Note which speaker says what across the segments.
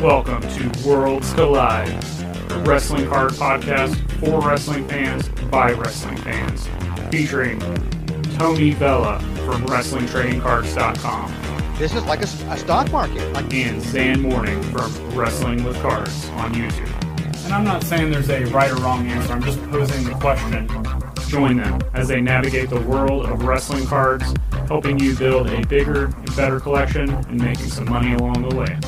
Speaker 1: Welcome to Worlds Collide, a wrestling card podcast for wrestling fans by wrestling fans, featuring Tony Bella from WrestlingTradingCards.com
Speaker 2: This is like a stock market. Like
Speaker 1: and Zan Morning from Wrestling with Cards on YouTube. And I'm not saying there's a right or wrong answer, I'm just posing the question. Join them as they navigate the world of wrestling cards, helping you build a bigger and better collection and making some money along the way.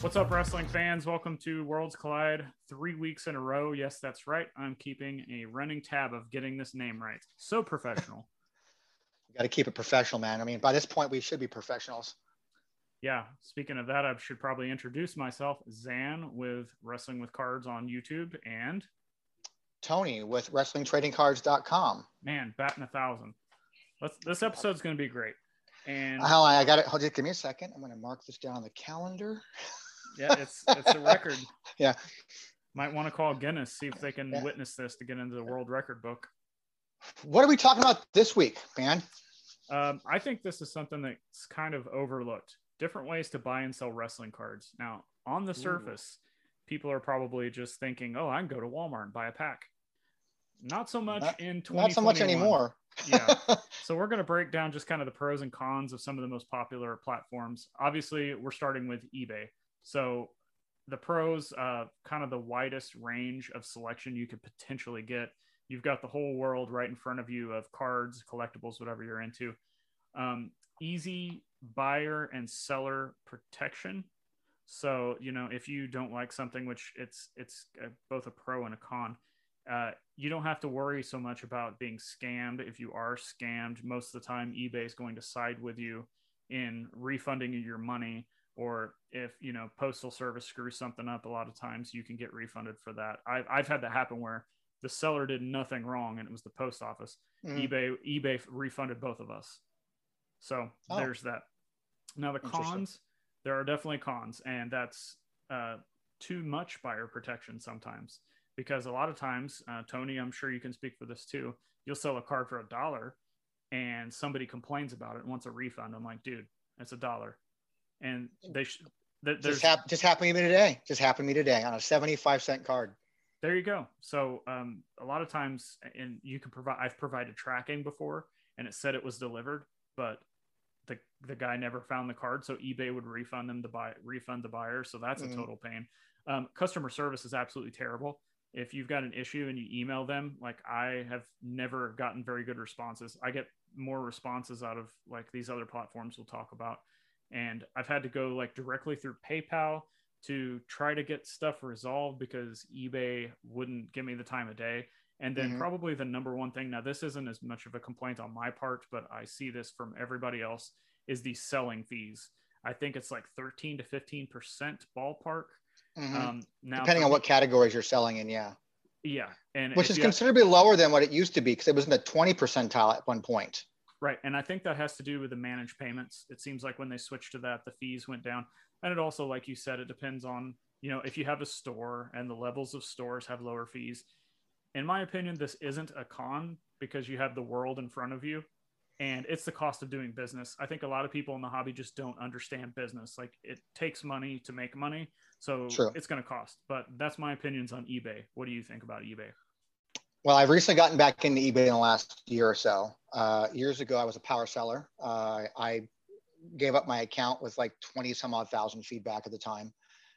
Speaker 1: What's up, wrestling fans? Welcome to Worlds Collide. Three weeks in a row. Yes, that's right. I'm keeping a running tab of getting this name right. So professional.
Speaker 2: you got to keep it professional, man. I mean, by this point, we should be professionals.
Speaker 1: yeah, speaking of that, I should probably introduce myself, Zan with Wrestling with Cards on YouTube, and
Speaker 2: Tony with WrestlingTradingCards.com.
Speaker 1: man, batting a thousand. Let's, this episode's going to be great. And
Speaker 2: How I got it. Hold just give me a second. I'm going to mark this down on the calendar.
Speaker 1: yeah, it's it's a record.
Speaker 2: Yeah.
Speaker 1: Might want to call Guinness, see if they can
Speaker 2: Yeah.
Speaker 1: witness this to get into the world record book.
Speaker 2: What are we talking about this week, man?
Speaker 1: Um, I think this is something that's kind of overlooked. Different ways to buy and sell wrestling cards. Now, on the surface, people are probably just thinking, "Oh, I can go to Walmart and buy a pack." Not so much
Speaker 2: Not-
Speaker 1: in
Speaker 2: Not so much anymore.
Speaker 1: Yeah. So we're going to break down just kind of the pros and cons of some of the most popular platforms. Obviously, we're starting with eBay. So the pros, uh, kind of the widest range of selection you could potentially get. You've got the whole world right in front of you of cards, collectibles, whatever you're into. Um, easy buyer and seller protection. So you know if you don't like something, which it's it's both a pro and a con, uh, you don't have to worry so much about being scammed. If you are scammed, most of the time eBay is going to side with you in refunding your money. Or if you know postal service screws something up, a lot of times you can get refunded for that. I've I've had that happen where the seller did nothing wrong and it was the post office.
Speaker 2: Mhm.
Speaker 1: eBay eBay refunded both of us. So
Speaker 2: Oh.
Speaker 1: there's that. Now the cons, there are definitely cons, and that's uh, too much buyer protection sometimes because a lot of times, uh, Tony, I'm sure you can speak for this too. You'll sell a card for a dollar, and somebody complains about it and wants a refund. I'm like, dude, it's a dollar, and they should. Th-
Speaker 2: Just, hap- just happened to me today. Just happened to me today on a 75 cent card.
Speaker 1: there you go. So um, a lot of times, and you can provide. I've provided tracking before, and it said it was delivered, but the the guy never found the card, so eBay would refund them to buy refund the buyer. So that's
Speaker 2: Mhm.
Speaker 1: a total pain. Um, customer service is absolutely terrible. If you've got an issue and you email them, like I have never gotten very good responses. I get more responses out of like these other platforms we'll talk about, and I've had to go like directly through PayPal to try to get stuff resolved because eBay wouldn't give me the time of day. And then
Speaker 2: Mhm.
Speaker 1: probably the number one thing, now this isn't as much of a complaint on my part, but I see this from everybody else, is the selling fees. I think it's like 13 to 15% ballpark.
Speaker 2: Mhm.
Speaker 1: Um, now,
Speaker 2: Depending on what categories you're selling in, yeah.
Speaker 1: yeah. And
Speaker 2: Which is
Speaker 1: you have-
Speaker 2: considerably lower than what it used to be because it was in the 20 percentile at one point.
Speaker 1: Right. And I think that has to do with the managed payments. It seems like when they switched to that, the fees went down. And it also, like you said, it depends on, you know, if you have a store and the levels of stores have lower fees. In my opinion, this isn't a con because you have the world in front of you and it's the cost of doing business. I think a lot of people in the hobby just don't understand business. Like it takes money to make money. So
Speaker 2: True.
Speaker 1: it's going to cost. But that's my opinions on eBay. What do you think about eBay?
Speaker 2: Well, I've recently gotten back into eBay in the last year or so. Uh, years ago, I was a power seller. Uh, I gave up my account with like 20 some odd thousand feedback at the time.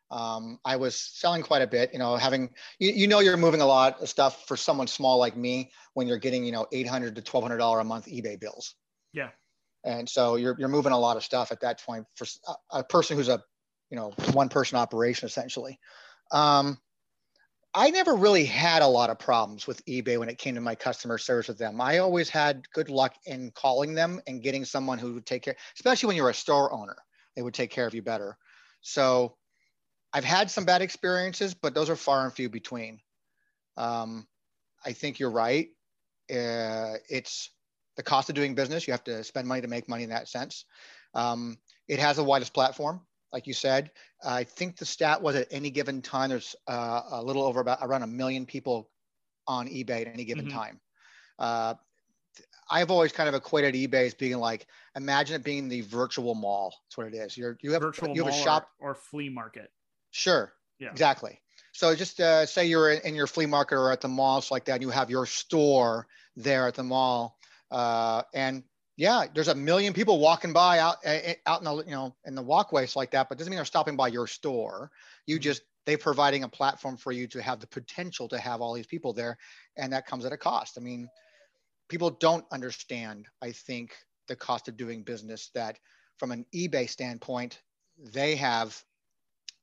Speaker 2: Um, I was selling quite a bit, you know, having, you, you know, you're moving a lot of stuff for someone small like me when you're getting, you know, 800 to $1,200 a month eBay bills.
Speaker 1: Yeah.
Speaker 2: And so you're, you're moving a lot of stuff at that point for a person who's a, you know, one person operation essentially. Um, I never really had a lot of problems with eBay when it came to my customer service with them. I always had good luck in calling them and getting someone who would take care, especially when you're a store owner, they would take care of you better. So I've had some bad experiences, but those are far and few between. Um, I think you're right. Uh, it's the cost of doing business. You have to spend money to make money in that sense. Um, it has the widest platform, like you said. I think the stat was at any given time, there's uh, a little over about around a million people on eBay at any given
Speaker 1: Mhm.
Speaker 2: time. Uh, I've always kind of equated eBay as being like, imagine it being the virtual mall. That's what it is. You're you have
Speaker 1: virtual
Speaker 2: you have a shop
Speaker 1: or, or flea market.
Speaker 2: Sure.
Speaker 1: Yeah.
Speaker 2: Exactly. So just uh, say you're in, in, your flea market or at the mall, like that, and you have your store there at the mall, uh, and yeah, there's a million people walking by out out in the you know in the walkways like that, but doesn't mean they're stopping by your store. You mm-hmm. just they're providing a platform for you to have the potential to have all these people there, and that comes at a cost. I mean, people don't understand. I think the cost of doing business. That from an eBay standpoint, they have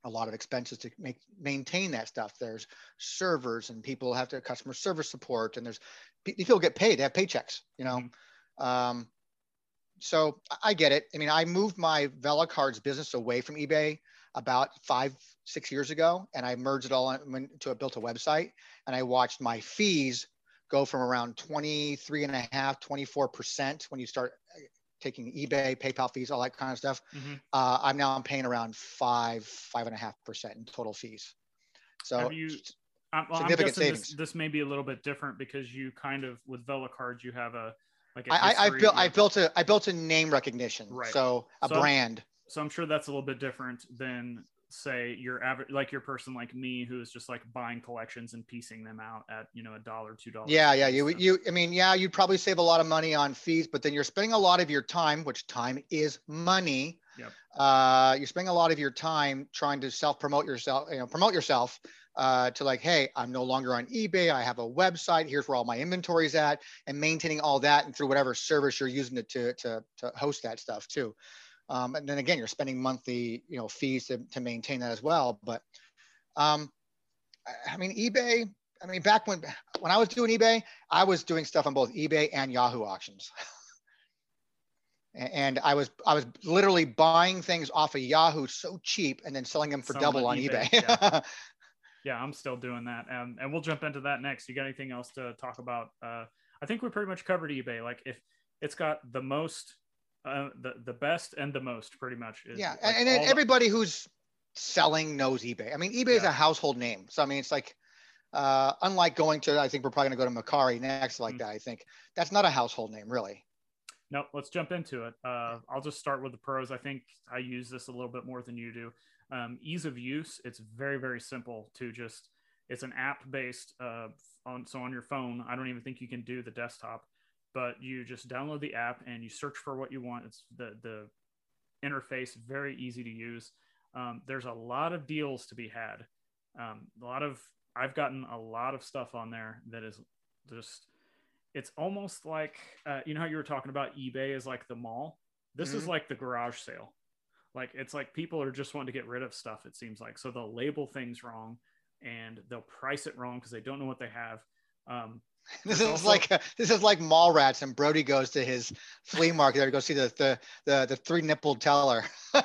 Speaker 2: a lot of expenses to make maintain that stuff. There's servers and people have to customer service support, and there's people get paid. They have paychecks, you know. Mm-hmm. Um, so I get it. I mean, I moved my VeloCards business away from eBay about five, six years ago, and I merged it all into a built a website, and I watched my fees go from around 23 and a half, 24% when you start taking eBay, PayPal fees, all that kind of stuff. Mm-hmm. Uh, I'm now I'm paying around five, five and a half percent in total fees. So
Speaker 1: Have you, well, significant savings. This, this, may be a little bit different because you kind of with VeloCards you have a
Speaker 2: like I, I built I built a I built a name recognition, right? So a so brand.
Speaker 1: I'm, so I'm sure that's a little bit different than say your average like your person like me who is just like buying collections and piecing them out at you know a dollar two dollars
Speaker 2: yeah yeah you you i mean yeah you'd probably save a lot of money on fees but then you're spending a lot of your time which time is money
Speaker 1: yep.
Speaker 2: uh, you're spending a lot of your time trying to self promote yourself you know promote yourself uh, to like hey i'm no longer on ebay i have a website here's where all my inventory is at and maintaining all that and through whatever service you're using it to to, to host that stuff too um, and then again, you're spending monthly, you know, fees to, to maintain that as well. But um, I mean, eBay. I mean, back when when I was doing eBay, I was doing stuff on both eBay and Yahoo auctions. and I was I was literally buying things off of Yahoo so cheap and then selling them for double on eBay. eBay.
Speaker 1: yeah. yeah. I'm still doing that, um, and we'll jump into that next. You got anything else to talk about? Uh, I think we pretty much covered eBay. Like if it's got the most uh, the the best and the most pretty much
Speaker 2: is, yeah like and, and everybody the... who's selling knows ebay. I mean ebay yeah. is a household name. So i mean it's like uh, unlike going to i think we're probably going to go to Mercari next like mm-hmm. that i think. That's not a household name really.
Speaker 1: No let's jump into it. Uh, i'll just start with the pros. I think i use this a little bit more than you do. Um, ease of use it's very very simple to just it's an app based uh, on so on your phone i don't even think you can do the desktop but you just download the app and you search for what you want. It's the the interface very easy to use. Um, there's a lot of deals to be had. Um, a lot of I've gotten a lot of stuff on there that is just it's almost like uh, you know how you were talking about eBay is like the mall. This mm-hmm. is like the garage sale. Like it's like people are just wanting to get rid of stuff. It seems like so they'll label things wrong and they'll price it wrong because they don't know what they have. Um,
Speaker 2: This is also, like this is like Mallrats, and Brodie goes to his flea market there to go see the the the, the three nippled teller.
Speaker 1: oh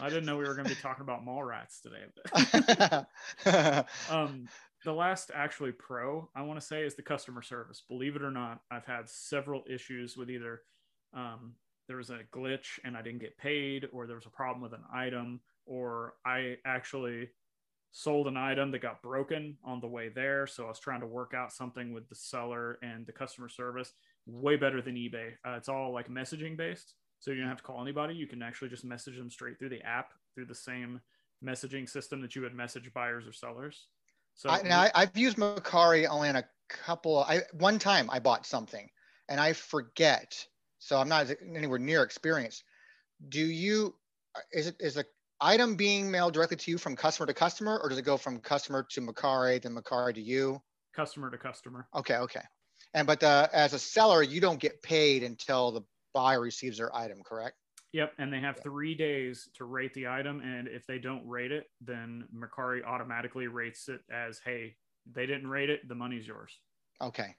Speaker 1: I didn't know we were going to be talking about Mallrats today. um, the last actually pro I want to say is the customer service. Believe it or not, I've had several issues with either um, there was a glitch and I didn't get paid, or there was a problem with an item, or I actually sold an item that got broken on the way there. So I was trying to work out something with the seller and the customer service. Way better than eBay. Uh, it's all like messaging based. So you don't have to call anybody. You can actually just message them straight through the app through the same messaging system that you would message buyers or sellers.
Speaker 2: So I, now I, have used Mercari only in a couple. I one time I bought something and I forget, so I'm not anywhere near experienced. Do you? Is it is a item being mailed directly to you from customer to customer, or does it go from customer to Mercari, then Mercari to you?
Speaker 1: Customer to customer.
Speaker 2: Okay, okay. And but uh, as a seller, you don't get paid until the buyer receives their item, correct?
Speaker 1: Yep, and they have three days to rate the item, and if they don't rate it, then Mercari automatically rates it as, "Hey, they didn't rate it, the money's yours."
Speaker 2: Okay.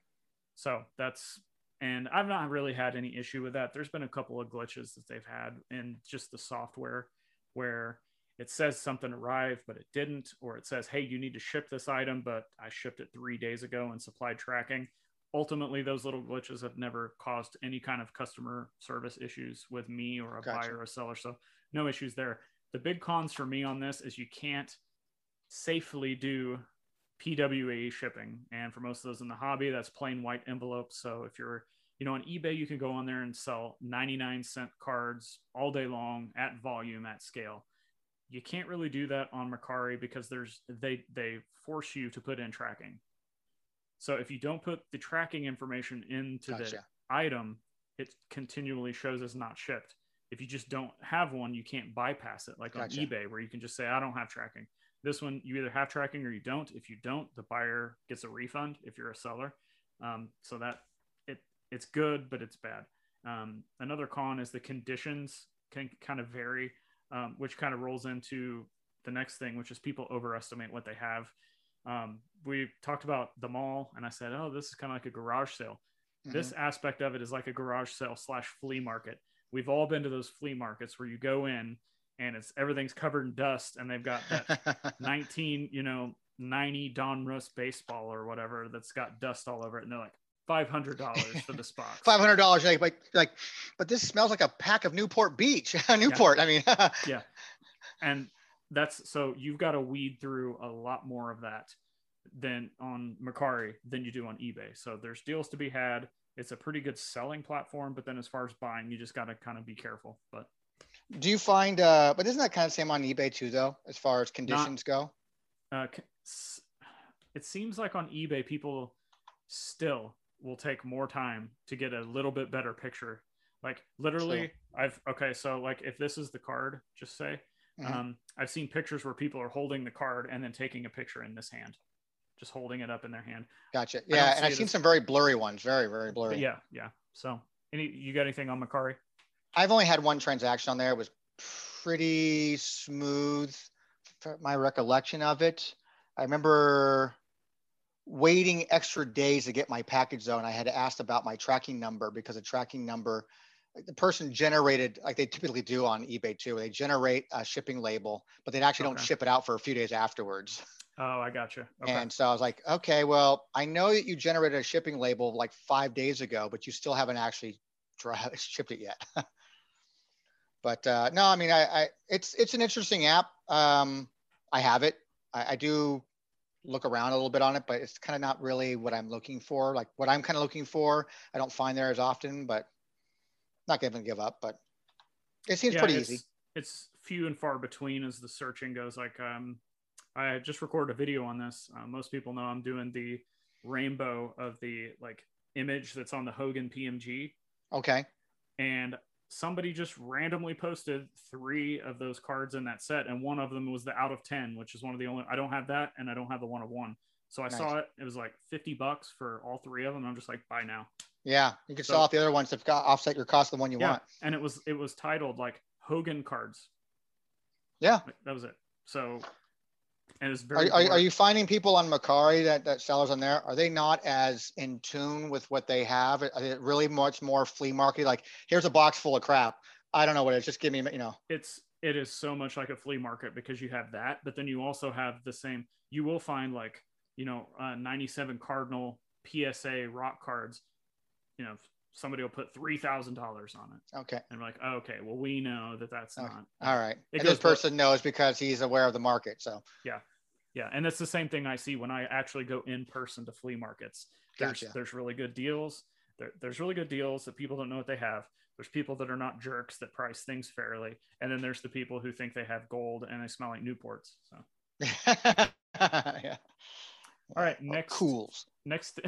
Speaker 1: So that's, and I've not really had any issue with that. There's been a couple of glitches that they've had in just the software where it says something arrived but it didn't or it says hey you need to ship this item but i shipped it three days ago and supplied tracking ultimately those little glitches have never caused any kind of customer service issues with me or a gotcha. buyer or a seller so no issues there the big cons for me on this is you can't safely do PWE shipping. And for most of those in the hobby, that's plain white envelopes. So if you're, you know, on eBay, you can go on there and sell 99 cent cards all day long at volume at scale. You can't really do that on Mercari because there's they they force you to put in tracking. So if you don't put the tracking information into gotcha. the item, it continually shows as not shipped. If you just don't have one, you can't bypass it like gotcha. on eBay where you can just say I don't have tracking. This one, you either have tracking or you don't. If you don't, the buyer gets a refund if you're a seller. Um, so that it's good, but it's bad. Um, another con is the conditions can kind of vary, um, which kind of rolls into the next thing, which is people overestimate what they have. Um, we talked about the mall, and I said, "Oh, this is kind of like a garage sale." Mm-hmm. This aspect of it is like a garage sale slash flea market. We've all been to those flea markets where you go in and it's everything's covered in dust and they've got that 19 you know 90 Donruss baseball or whatever that's got dust all over it and they're like five hundred dollars for this box.
Speaker 2: Five hundred dollars, like, like, like, but this smells like a pack of Newport Beach. Newport, yeah. I mean,
Speaker 1: yeah, and that's so you've got to weed through a lot more of that than on Mercari than you do on eBay. So there's deals to be had. It's a pretty good selling platform, but then as far as buying, you just got to kind of be careful. But
Speaker 2: do you find, uh, but isn't that kind of same on eBay too, though, as far as conditions Not,
Speaker 1: go? Uh, it seems like on eBay, people still will take more time to get a little bit better picture. Like literally, True. I've okay, so like if this is the card, just say, mm-hmm. um, I've seen pictures where people are holding the card and then taking a picture in this hand, just holding it up in their hand.
Speaker 2: Gotcha. Yeah, and I've seen some very blurry ones, very very blurry.
Speaker 1: yeah, yeah. So, any you got anything on Mercari?
Speaker 2: I've only had one transaction on there. It was pretty smooth, for my recollection of it. I remember waiting extra days to get my package though, and I had asked about my tracking number because a tracking number, the person generated like they typically do on eBay too. They generate a shipping label, but they actually okay. don't ship it out for a few days afterwards.
Speaker 1: Oh, I got you.
Speaker 2: Okay. And so I was like, okay, well, I know that you generated a shipping label like five days ago, but you still haven't actually shipped it yet. but uh, no, I mean, I, I, it's it's an interesting app. Um, I have it. I, I do look around a little bit on it, but it's kind of not really what I'm looking for. Like what I'm kind of looking for, I don't find there as often, but not going to give up. But it seems yeah, pretty
Speaker 1: it's,
Speaker 2: easy.
Speaker 1: It's few and far between as the searching goes. Like um, I just recorded a video on this. Uh, most people know I'm doing the rainbow of the like image that's on the Hogan PMG.
Speaker 2: Okay.
Speaker 1: And somebody just randomly posted three of those cards in that set, and one of them was the out of ten, which is one of the only. I don't have that, and I don't have the one of one. So I nice. saw it. It was like fifty bucks for all three of them. I'm just like, buy now.
Speaker 2: Yeah, you can so, sell off the other ones got offset your cost of the one you yeah, want.
Speaker 1: And it was it was titled like Hogan cards.
Speaker 2: Yeah,
Speaker 1: that was it. So and it's very.
Speaker 2: Are, are, are, you finding people on Mercari that that sellers on there are they not as in tune with what they have? Are it really much more flea market? Like here's a box full of crap. I don't know what it is. Just give me, you know.
Speaker 1: It's it is so much like a flea market because you have that, but then you also have the same. You will find like you know uh, 97 Cardinal PSA rock cards. You know, somebody will put three thousand dollars on it.
Speaker 2: Okay.
Speaker 1: And we're like, oh, okay, well, we know that that's okay. not.
Speaker 2: All right. This person knows because he's aware of the market. So.
Speaker 1: Yeah, yeah, and it's the same thing I see when I actually go in person to flea markets. There's gotcha. there's really good deals. There, there's really good deals that people don't know what they have. There's people that are not jerks that price things fairly, and then there's the people who think they have gold and they smell like Newports. So. yeah. All right. Next.
Speaker 2: Oh, cools.
Speaker 1: Next.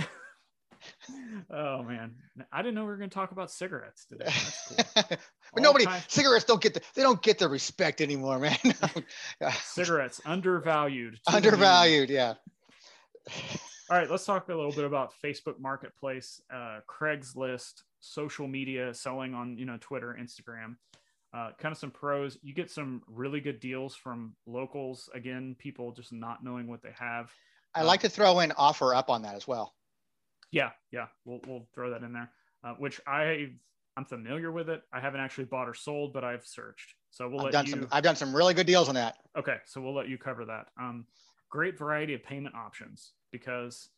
Speaker 1: Oh man, I didn't know we were going to talk about cigarettes today. Cool.
Speaker 2: but nobody time- cigarettes don't get the they don't get the respect anymore, man.
Speaker 1: cigarettes undervalued.
Speaker 2: Undervalued, yeah.
Speaker 1: All right, let's talk a little bit about Facebook Marketplace, uh, Craigslist, social media, selling on you know Twitter, Instagram. Uh, kind of some pros. You get some really good deals from locals. Again, people just not knowing what they have.
Speaker 2: I like to throw in OfferUp on that as well.
Speaker 1: Yeah, yeah, we'll we'll throw that in there. Uh, which I I'm familiar with it. I haven't actually bought or sold, but I've searched. So we'll
Speaker 2: I've
Speaker 1: let
Speaker 2: done
Speaker 1: you.
Speaker 2: Some, I've done some really good deals on that.
Speaker 1: Okay, so we'll let you cover that. Um, great variety of payment options because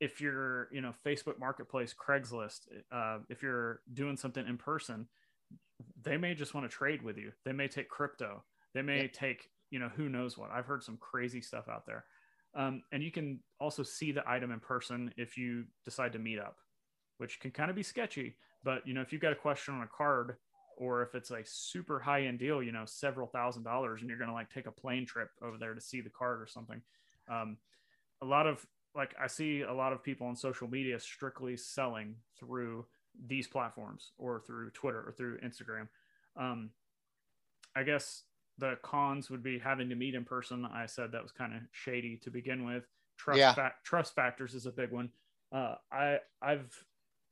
Speaker 1: if you're you know Facebook Marketplace, Craigslist, uh, if you're doing something in person, they may just want to trade with you. They may take crypto. They may take you know who knows what. I've heard some crazy stuff out there. Um, and you can also see the item in person if you decide to meet up, which can kind of be sketchy. But you know, if you've got a question on a card, or if it's a super high end deal, you know, several thousand dollars, and you're going to like take a plane trip over there to see the card or something. Um, a lot of like I see a lot of people on social media strictly selling through these platforms or through Twitter or through Instagram. Um, I guess the cons would be having to meet in person. I said that was kind of shady to begin with. Trust yeah. fa- trust factors is a big one. Uh, I I've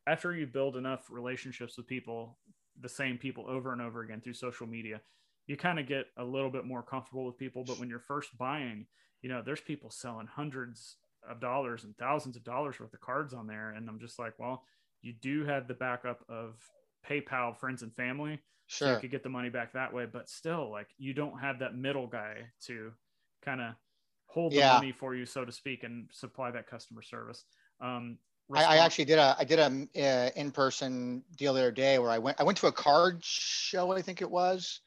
Speaker 1: after you build enough relationships with people, the same people over and over again through social media, you kind of get a little bit more comfortable with people. But when you're first buying, you know, there's people selling hundreds of dollars and thousands of dollars worth of cards on there, and I'm just like, well, you do have the backup of PayPal, friends and family
Speaker 2: Sure.
Speaker 1: So you could get the money back that way, but still, like you don't have that middle guy to kind of hold the yeah. money for you, so to speak, and supply that customer service. Um,
Speaker 2: I, I, actually did a I did a uh, in person deal the other day where I went I went to a card show I think it was,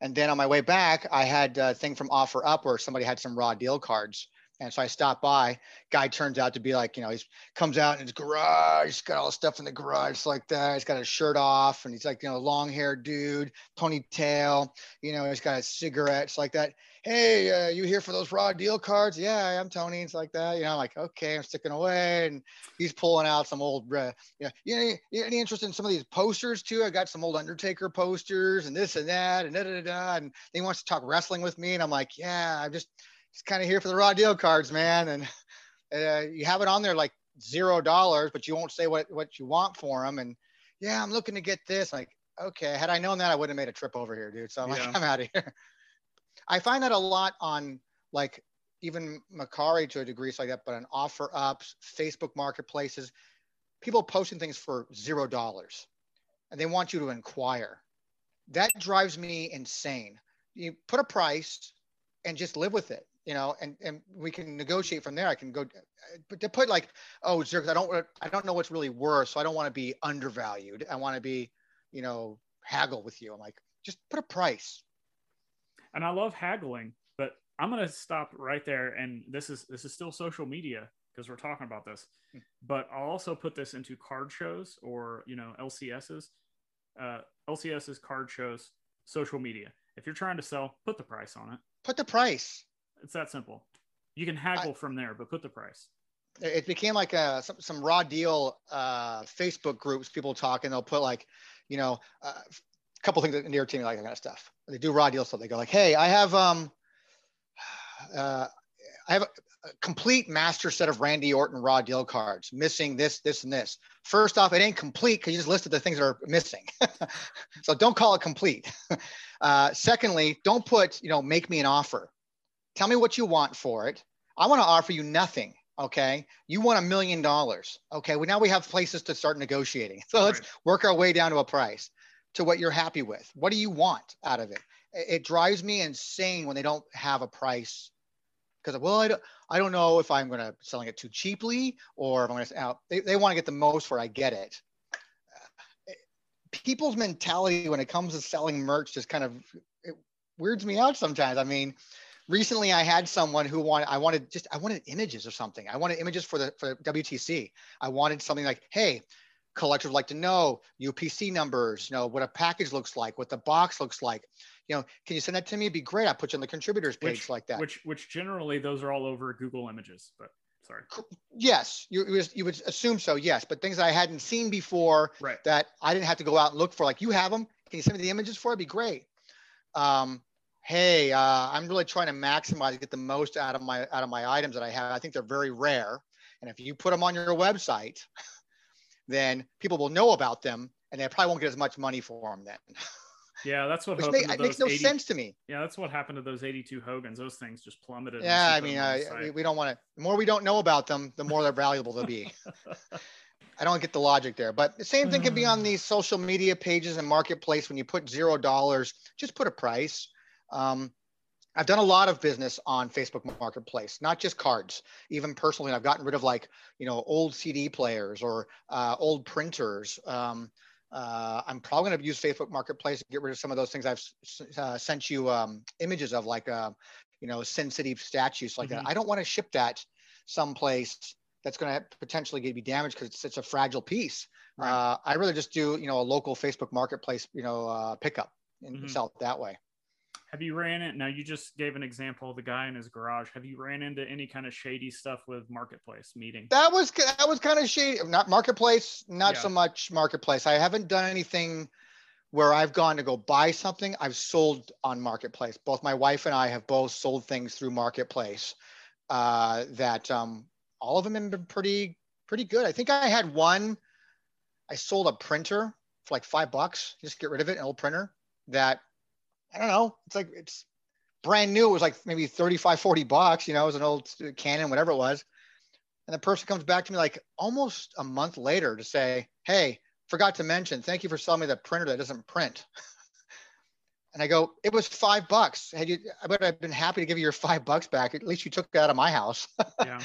Speaker 2: and then on my way back I had a thing from OfferUp where somebody had some raw deal cards, and so I stopped by. Guy turns out to be like, you know, he's comes out in his garage, he's got all the stuff in the garage like that. He's got his shirt off and he's like, you know, long haired dude, ponytail, you know, he's got cigarettes like that. Hey, uh, you here for those raw deal cards? Yeah, I'm Tony. It's like that. You know, I'm like, okay, I'm sticking away. And he's pulling out some old, uh, you know, you any interest in some of these posters too? I got some old Undertaker posters and this and that and da da. da. And he wants to talk wrestling with me. And I'm like, yeah, I'm just, just kind of here for the raw deal cards, man. And uh, you have it on there like zero dollars, but you won't say what, what you want for them. And yeah, I'm looking to get this. Like, okay, had I known that, I wouldn't have made a trip over here, dude. So I'm yeah. like, I'm out of here. I find that a lot on like even Mercari to a degree, so like that, but on OfferUps, Facebook marketplaces, people posting things for zero dollars and they want you to inquire. That drives me insane. You put a price and just live with it you know, and, and we can negotiate from there. I can go, but to put like, oh, Zerk, I don't, I don't know what's really worth, so I don't want to be undervalued. I want to be, you know, haggle with you. I'm like, just put a price.
Speaker 1: And I love haggling, but I'm gonna stop right there. And this is this is still social media because we're talking about this, hmm. but I'll also put this into card shows or you know LCSs, uh, LCSs card shows, social media. If you're trying to sell, put the price on it.
Speaker 2: Put the price.
Speaker 1: It's that simple. You can haggle I, from there, but put the price.
Speaker 2: It became like a some, some raw deal uh, Facebook groups. People talk and They'll put like, you know, uh, a couple things in your team like that kind of stuff. They do raw deal stuff. They go like, hey, I have um, uh, I have a, a complete master set of Randy Orton raw deal cards, missing this, this, and this. First off, it ain't complete because you just listed the things that are missing. so don't call it complete. Uh, secondly, don't put, you know, make me an offer. Tell me what you want for it. I want to offer you nothing. Okay. You want a million dollars. Okay. Well, now we have places to start negotiating. So let's right. work our way down to a price to what you're happy with. What do you want out of it? It drives me insane when they don't have a price because well, I don't, I don't know if I'm going to selling it too cheaply or if I'm going to out. They, they want to get the most for I get it. Uh, people's mentality when it comes to selling merch just kind of it weirds me out sometimes. I mean, recently I had someone who wanted I wanted just I wanted images or something. I wanted images for the for WTC. I wanted something like, hey, collectors like to know UPC numbers, you know, what a package looks like, what the box looks like. You know, can you send that to me? It'd be great. I put you on the contributors page
Speaker 1: which,
Speaker 2: like that.
Speaker 1: Which which generally those are all over Google Images, but sorry.
Speaker 2: Yes, you, you, would, you would assume so. Yes, but things I hadn't seen before
Speaker 1: right.
Speaker 2: that I didn't have to go out and look for. Like you have them. Can you send me the images for? It'd be great. Um, hey, uh, I'm really trying to maximize, get the most out of my out of my items that I have. I think they're very rare, and if you put them on your website, then people will know about them, and they probably won't get as much money for them then.
Speaker 1: Yeah, that's what
Speaker 2: Which make, makes no 80, sense to me.
Speaker 1: Yeah, that's what happened to those 82 Hogans. Those things just plummeted.
Speaker 2: Yeah, I mean, we, we don't want to. The more we don't know about them, the more they're valuable they'll be. I don't get the logic there, but the same thing can be on these social media pages and marketplace. When you put zero dollars, just put a price. Um, I've done a lot of business on Facebook Marketplace, not just cards, even personally. I've gotten rid of like, you know, old CD players or uh, old printers. Um, uh, I'm probably going to use Facebook Marketplace to get rid of some of those things I've uh, sent you um, images of, like uh, you know, Sin City statues like
Speaker 1: Mhm.
Speaker 2: that. I don't want to ship that someplace that's going to potentially get be damaged because it's such a fragile piece.
Speaker 1: Right.
Speaker 2: Uh, I really just do, you know, a local Facebook marketplace, you know, uh, pickup and
Speaker 1: Mhm.
Speaker 2: sell it that way.
Speaker 1: Have you ran it? Now you just gave an example of the guy in his garage. Have you ran into any kind of shady stuff with marketplace meeting?
Speaker 2: That was that was kind of shady. Not marketplace, not
Speaker 1: Yeah.
Speaker 2: so much marketplace. I haven't done anything where I've gone to go buy something. I've sold on marketplace. Both my wife and I have both sold things through marketplace. Uh, that um, all of them have been pretty pretty good. I think I had one. I sold a printer for like five bucks. Just get rid of it, an old printer that I don't know. It's like it's brand new. It was like maybe 35, 40 bucks. You know, it was an old Canon, whatever it was. And the person comes back to me like almost a month later to say, Hey, forgot to mention, thank you for selling me the printer that doesn't print. and I go, It was five bucks. Had you, I would have been happy to give you your five bucks back. At least you took it out of my house.
Speaker 1: yeah.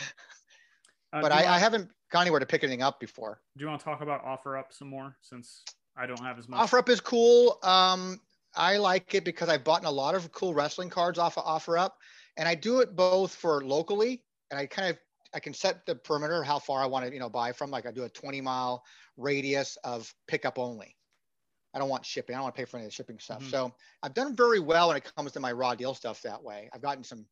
Speaker 1: Uh,
Speaker 2: but
Speaker 1: do, you
Speaker 2: I, I haven't gone anywhere to pick anything up before.
Speaker 1: do you want to talk about OfferUp some more since I don't have as much?
Speaker 2: OfferUp is cool. Um, I like it because I've bought a lot of cool wrestling cards off of OfferUp, and I do it both for locally, and I kind of I can set the perimeter how far I want to you know buy from. Like I do a 20 mile radius of pickup only. I don't want shipping. I don't want to pay for any of the shipping stuff.
Speaker 1: Mhm.
Speaker 2: So I've done very well when it comes to my raw deal stuff that way. I've gotten some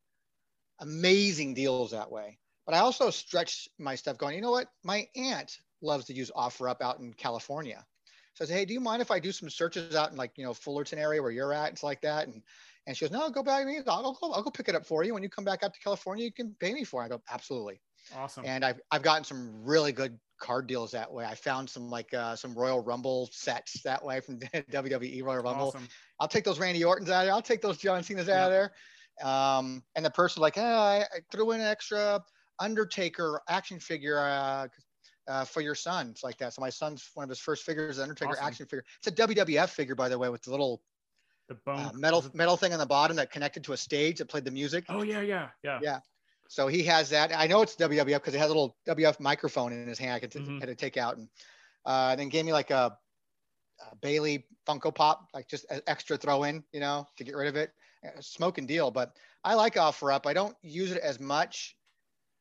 Speaker 2: amazing deals that way. But I also stretch my stuff going, you know what? My aunt loves to use OfferUp out in California. So I say, hey, do you mind if I do some searches out in like, you know, Fullerton area where you're at? It's like that. And and she goes, no, go back. I'll go, I'll go pick it up for you. When you come back out to California, you can pay me for it. I go, absolutely.
Speaker 1: Awesome.
Speaker 2: And I've, I've gotten some really good card deals that way. I found some like uh, some Royal Rumble sets that way from WWE Royal Rumble.
Speaker 1: awesome.
Speaker 2: I'll take those Randy Ortons out of there. I'll take those John Cena's out of there. Um, and the person like, oh, I, I threw in an extra Undertaker action figure uh, uh, for your son. It's like that. So my son's one of his first figures, the Undertaker
Speaker 1: Awesome.
Speaker 2: action figure. It's a WWF figure, by the way, with the little
Speaker 1: The bone
Speaker 2: uh, metal metal thing on the bottom that connected to a stage that played the music.
Speaker 1: Oh yeah, yeah, yeah.
Speaker 2: Yeah. So he has that. I know it's WWF because it has a little WWF microphone in his hand. I could t-
Speaker 1: Mhm.
Speaker 2: had to take out and uh, and then gave me like a, a Bayley Funko Pop, like just an extra throw in, you know, to get rid of it. Uh, Smoking deal, but I like OfferUp. I don't use it as much.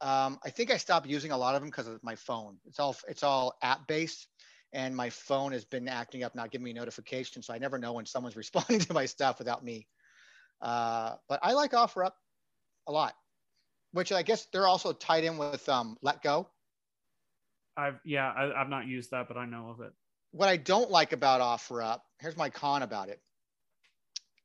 Speaker 2: Um, I think I stopped using a lot of them because of my phone. It's all it's all app based, and my phone has been acting up, not giving me notifications, so I never know when someone's responding to my stuff without me. Uh, but I like OfferUp a lot, which I guess they're also tied in with um, Letgo.
Speaker 1: I've yeah, I, I've not used that, but I know of it.
Speaker 2: What I don't like about OfferUp, here's my con about it.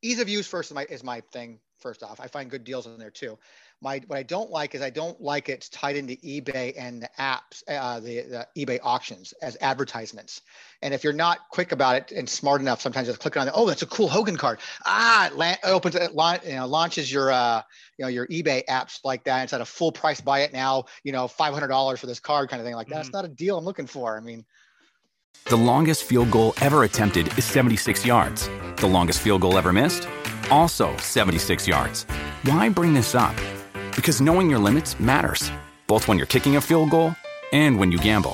Speaker 2: Ease of use first is my is my thing. First off, I find good deals in there too. My what I don't like is I don't like it's tied into eBay and the apps, uh, the, the eBay auctions as advertisements. And if you're not quick about it and smart enough, sometimes you just clicking on it. Oh, that's a cool Hogan card. Ah, it la- opens it, launch, you know, launches your uh, you know your eBay apps like that. It's at a full price. Buy it now. You know, five hundred dollars for this card, kind of thing. Like that's
Speaker 1: Mhm.
Speaker 2: not a deal I'm looking for. I mean,
Speaker 3: The longest field goal ever attempted is 76 yards. The longest field goal ever missed? Also 76 yards. Why bring this up? Because knowing your limits matters, both when you're kicking a field goal and when you gamble.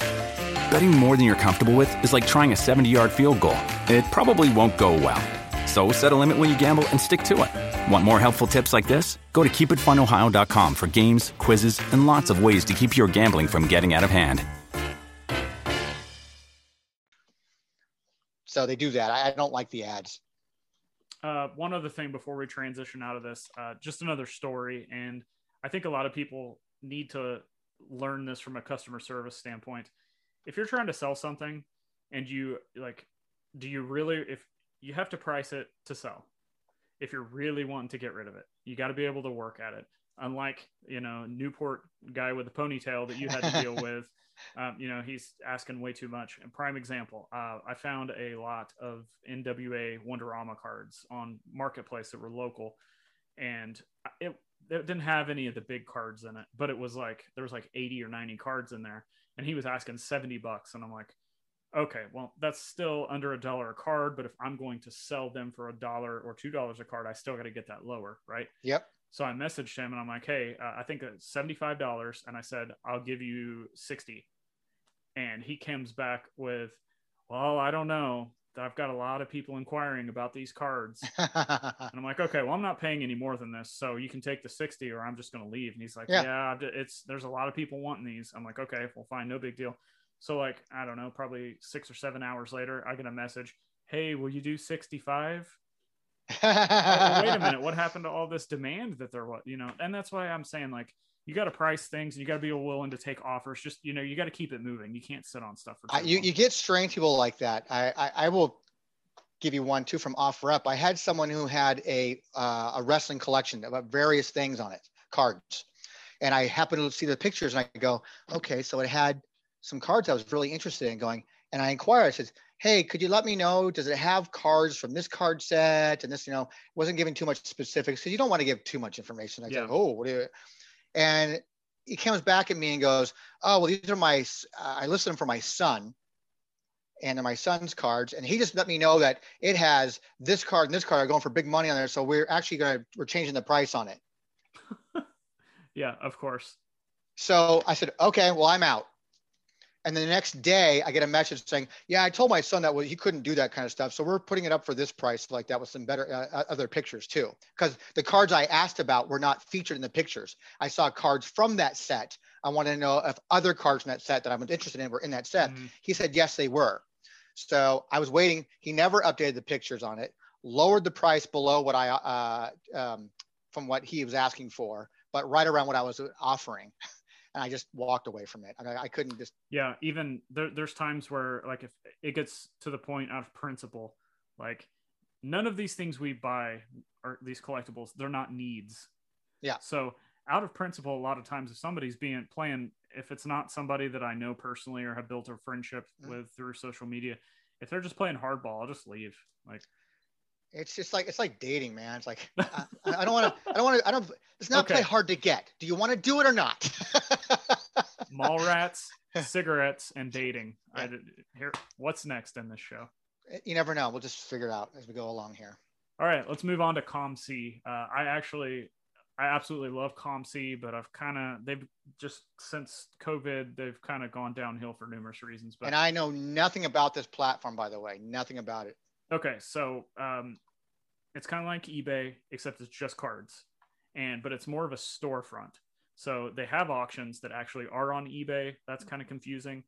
Speaker 3: Betting more than you're comfortable with is like trying a 70 yard field goal. It probably won't go well. So set a limit when you gamble and stick to it. Want more helpful tips like this? Go to keepitfunohio.com for games, quizzes, and lots of ways to keep your gambling from getting out of hand.
Speaker 2: so they do that. I, I don't like the ads.
Speaker 1: Uh, one other thing before we transition out of this, uh, just another story, and I think a lot of people need to learn this from a customer service standpoint. If you're trying to sell something, and you like, do you really? If you have to price it to sell, if you're really wanting to get rid of it, you got to be able to work at it. Unlike you know Newport guy with the ponytail that you had to deal with, um, you know he's asking way too much. And prime example, uh, I found a lot of NWA Wonderama cards on Marketplace that were local, and it, it didn't have any of the big cards in it, but it was like there was like 80 or 90 cards in there, and he was asking 70 bucks, and I'm like, okay, well that's still under a dollar a card, but if I'm going to sell them for a dollar or two dollars a card, I still got to get that lower, right?
Speaker 2: Yep.
Speaker 1: So I messaged him and I'm like, hey, uh, I think it's $75. And I said, I'll give you 60. And he comes back with, well, I don't know. I've got a lot of people inquiring about these cards. and I'm like, okay, well, I'm not paying any more than this, so you can take the 60 or I'm just going to leave. And he's like,
Speaker 2: Yeah.
Speaker 1: yeah, it's there's a lot of people wanting these. I'm like, okay, well, fine, no big deal. So like, I don't know, probably six or seven hours later, I get a message, hey, will you do 65? Oh, wait a minute, what happened to all this demand that there was? You know, and that's why I'm saying like. You got to price things. And you got to be willing to take offers. Just you know, you got to keep it moving. You can't sit on stuff for.
Speaker 2: I, you,
Speaker 1: long.
Speaker 2: you get strange people like that. I, I, I will give you one too from OfferUp. I had someone who had a uh, a wrestling collection of various things on it, cards, and I happened to see the pictures and I go, okay, so it had some cards I was really interested in going, and I inquired. I said, hey, could you let me know? Does it have cards from this card set and this? You know, wasn't giving too much specifics because you don't want to give too much information. I
Speaker 1: Yeah.
Speaker 2: said, oh, what do you? And he comes back at me and goes, oh, well, these are my. uh, I listed them for my son and my son's cards and he just let me know that it has this card and this card are going for big money on there so we're actually going to we're changing the price on it
Speaker 1: yeah, of course.
Speaker 2: so i said okay well i'm out and the next day i get a message saying yeah i told my son that well, he couldn't do that kind of stuff so we're putting it up for this price like that with some better uh, other pictures too because the cards i asked about were not featured in the pictures i saw cards from that set i wanted to know if other cards in that set that i'm interested in were in that set
Speaker 1: Mhm.
Speaker 2: He said, yes, they were. So I was waiting. He never updated the pictures on it, lowered the price below what I, uh, um, from what he was asking for, but right around what I was offering. And I just walked away from it. I, I couldn't just,
Speaker 1: yeah even there, there's times where like if it gets to the point out of principle like none of these things we buy or these collectibles they're not needs
Speaker 2: Yeah.
Speaker 1: so out of principle a lot of times if somebody's being playing if it's not somebody that i know personally or have built a friendship
Speaker 2: Mhm.
Speaker 1: with through social media if they're just playing hardball i'll just leave like
Speaker 2: it's just like, it's like dating, man. It's like, I, I don't want to, I don't want to, I don't, it's not
Speaker 1: Okay.
Speaker 2: play hard to get. Do you want to do it or not?
Speaker 1: mall rats cigarettes and dating I here what's next in this show
Speaker 2: you never know. We'll just figure it out as we go along here.
Speaker 1: All right, let's move on to COMC. Uh, I actually, I absolutely love COMC, but I've kind of they've just since COVID they've kind of gone downhill for numerous reasons. But
Speaker 2: And I know nothing about this platform, by the way, nothing about it.
Speaker 1: Okay, so um, it's kind of like eBay except it's just cards, and but it's more of a storefront. So they have auctions that actually are on eBay. That's kind of confusing,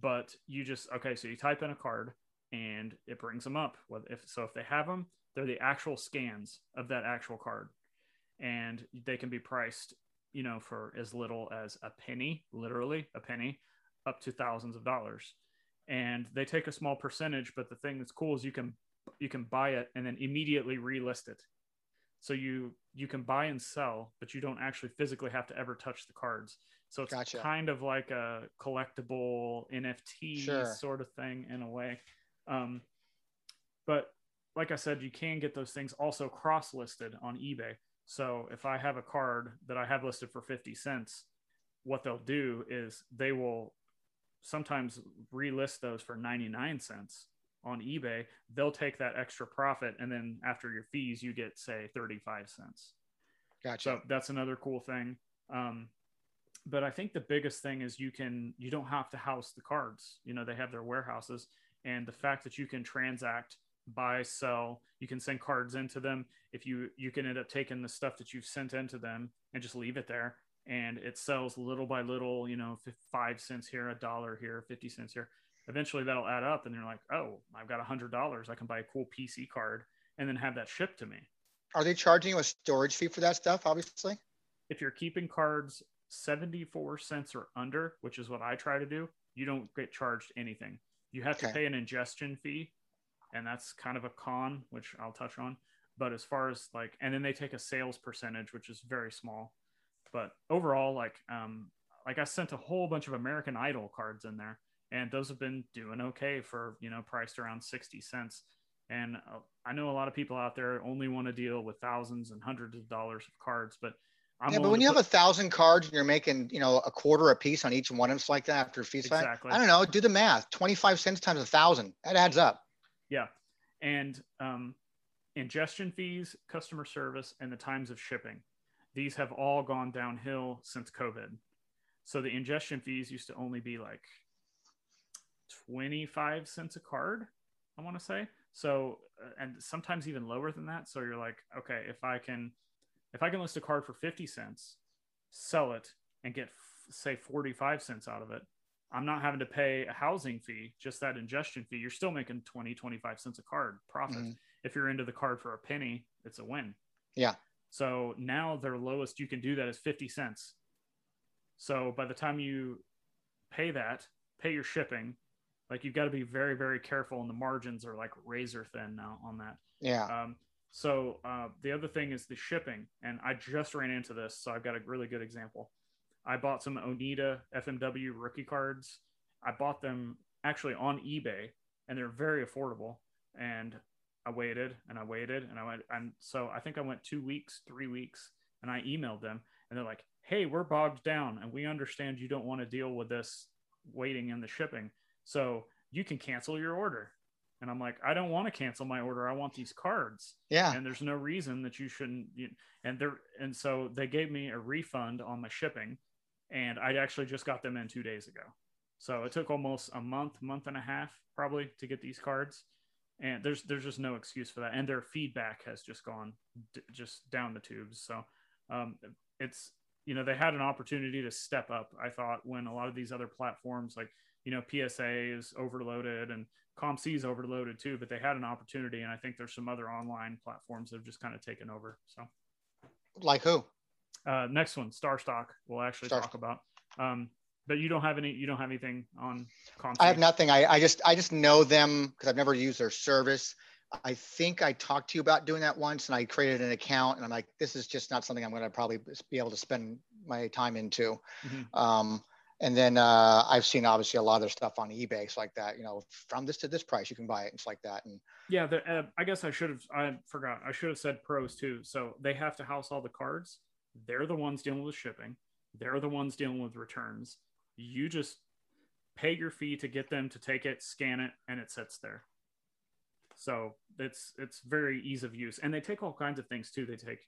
Speaker 1: but you just okay. So you type in a card and it brings them up. If so, if they have them, they're the actual scans of that actual card, and they can be priced, you know, for as little as a penny, literally a penny, up to thousands of dollars. And they take a small percentage, but the thing that's cool is you can you can buy it and then immediately relist it. So you you can buy and sell, but you don't actually physically have to ever touch the cards. So it's
Speaker 2: Gotcha.
Speaker 1: kind of like a collectible NFT
Speaker 2: Sure.
Speaker 1: sort of thing in a way. Um, but like I said, you can get those things also cross listed on eBay. So if I have a card that I have listed for 50 cents, what they'll do is they will sometimes relist those for 99 cents on eBay. They'll take that extra profit and then after your fees, you get say 35 cents.
Speaker 2: Gotcha.
Speaker 1: So that's another cool thing. Um, but I think the biggest thing is you can you don't have to house the cards. You know they have their warehouses, and the fact that you can transact, buy, sell, you can send cards into them. If you you can end up taking the stuff that you've sent into them and just leave it there, and it sells little by little. You know, five cents here, a dollar here, fifty cents here. Eventually, that'll add up, and you're like, oh, I've got a hundred dollars. I can buy a cool PC card and then have that shipped to me.
Speaker 2: Are they charging you a storage fee for that stuff? Obviously.
Speaker 1: if you're keeping cards 74 cents or under, which is what I try to do, you don't get charged anything. You have to pay an ingestion fee, and that's kind of a con, which I'll touch on. But as far as like, and then they take a sales percentage, which is very small. But overall, like, um, like I sent a whole bunch of American Idol cards in there, and those have been doing okay for you know priced around 60 cents. And uh, I know a lot of people out there only want to deal with thousands and hundreds of dollars of cards, but I'm
Speaker 2: yeah, but when you
Speaker 1: put-
Speaker 2: have a thousand cards and you're making, you know, a quarter a piece on each one, it's like that after fees.
Speaker 1: Exactly.
Speaker 2: I don't know. Do the math. Twenty-five cents times a thousand. That adds up.
Speaker 1: Yeah. And um, ingestion fees, customer service, and the times of shipping. These have all gone downhill since COVID. So the ingestion fees used to only be like 25 cents a card. I want to say. So, uh, and sometimes even lower than that. So you're like, okay, if I can, if I can list a card for 50 cents, sell it and get say 45 cents out of it, I'm not having to pay a housing fee, just that ingestion fee. You're still making 20, 25 cents a card profit. Mm-hmm. If you're into the card for a penny, it's a win.
Speaker 2: Yeah.
Speaker 1: So now their lowest you can do that is 50 cents. So by the time you pay that, pay your shipping, like you've got to be very, very careful, and the margins are like razor thin now on that.
Speaker 2: Yeah.
Speaker 1: Um, so uh, the other thing is the shipping, and I just ran into this, so I've got a really good example. I bought some Onita FMW rookie cards. I bought them actually on eBay, and they're very affordable. And I waited and I waited and I went, and so I think I went two weeks, three weeks, and I emailed them, and they're like, "Hey, we're bogged down, and we understand you don't want to deal with this waiting in the shipping." So you can cancel your order. And I'm like, I don't want to cancel my order. I want these cards.
Speaker 2: Yeah.
Speaker 1: And there's no reason that you shouldn't. You, and they're and so they gave me a refund on my shipping, and I actually just got them in two days ago. So it took almost a month, month and a half probably to get these cards. And there's there's just no excuse for that. And their feedback has just gone d- just down the tubes. So um, it's you know they had an opportunity to step up. I thought when a lot of these other platforms like you know, PSA is overloaded and COMC is overloaded too, but they had an opportunity. And I think there's some other online platforms that have just kind of taken over. So,
Speaker 2: like who?
Speaker 1: Uh, next one, StarStock, we'll actually Star- talk about. Um, but you don't have any, you don't have anything on?
Speaker 2: I have nothing. I, I just, I just know them because I've never used their service. I think I talked to you about doing that once and I created an account and I'm like, this is just not something I'm going to probably be able to spend my time into. Mm-hmm. Um, and then uh, I've seen obviously a lot of their stuff on eBay, it's like that. You know, from this to this price, you can buy it. And it's like that. And
Speaker 1: yeah, the, uh, I guess I should have. I forgot. I should have said pros too. So they have to house all the cards. They're the ones dealing with shipping. They're the ones dealing with returns. You just pay your fee to get them to take it, scan it, and it sits there. So it's it's very ease of use, and they take all kinds of things too. They take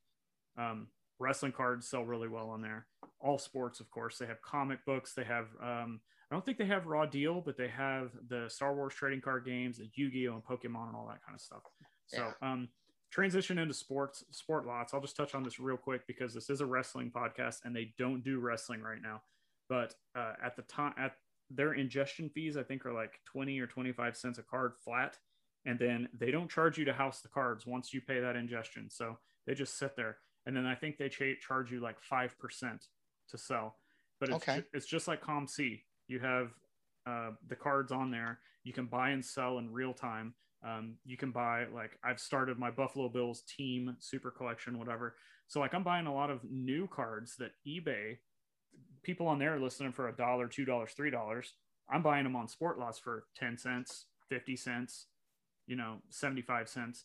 Speaker 1: um, wrestling cards sell really well on there all sports, of course. They have comic books. They have, um, I don't think they have Raw Deal, but they have the Star Wars trading card games, the Yu Gi Oh! and Pokemon and all that kind of stuff. So, yeah. um, transition into sports, SportLots. I'll just touch on this real quick because this is a wrestling podcast and they don't do wrestling right now. But uh, at the time, at their ingestion fees, I think are like 20 or 25 cents a card flat. And then they don't charge you to house the cards once you pay that ingestion. So they just sit there. And then I think they ch- charge you like 5% to sell. But it's, okay. ju- it's just like COMC. You have uh, the cards on there. You can buy and sell in real time. Um, you can buy like I've started my Buffalo Bills team super collection, whatever. So like I'm buying a lot of new cards that eBay people on there are listening for a dollar, two dollars, three dollars. I'm buying them on SportLots for ten cents, fifty cents, you know, seventy five cents.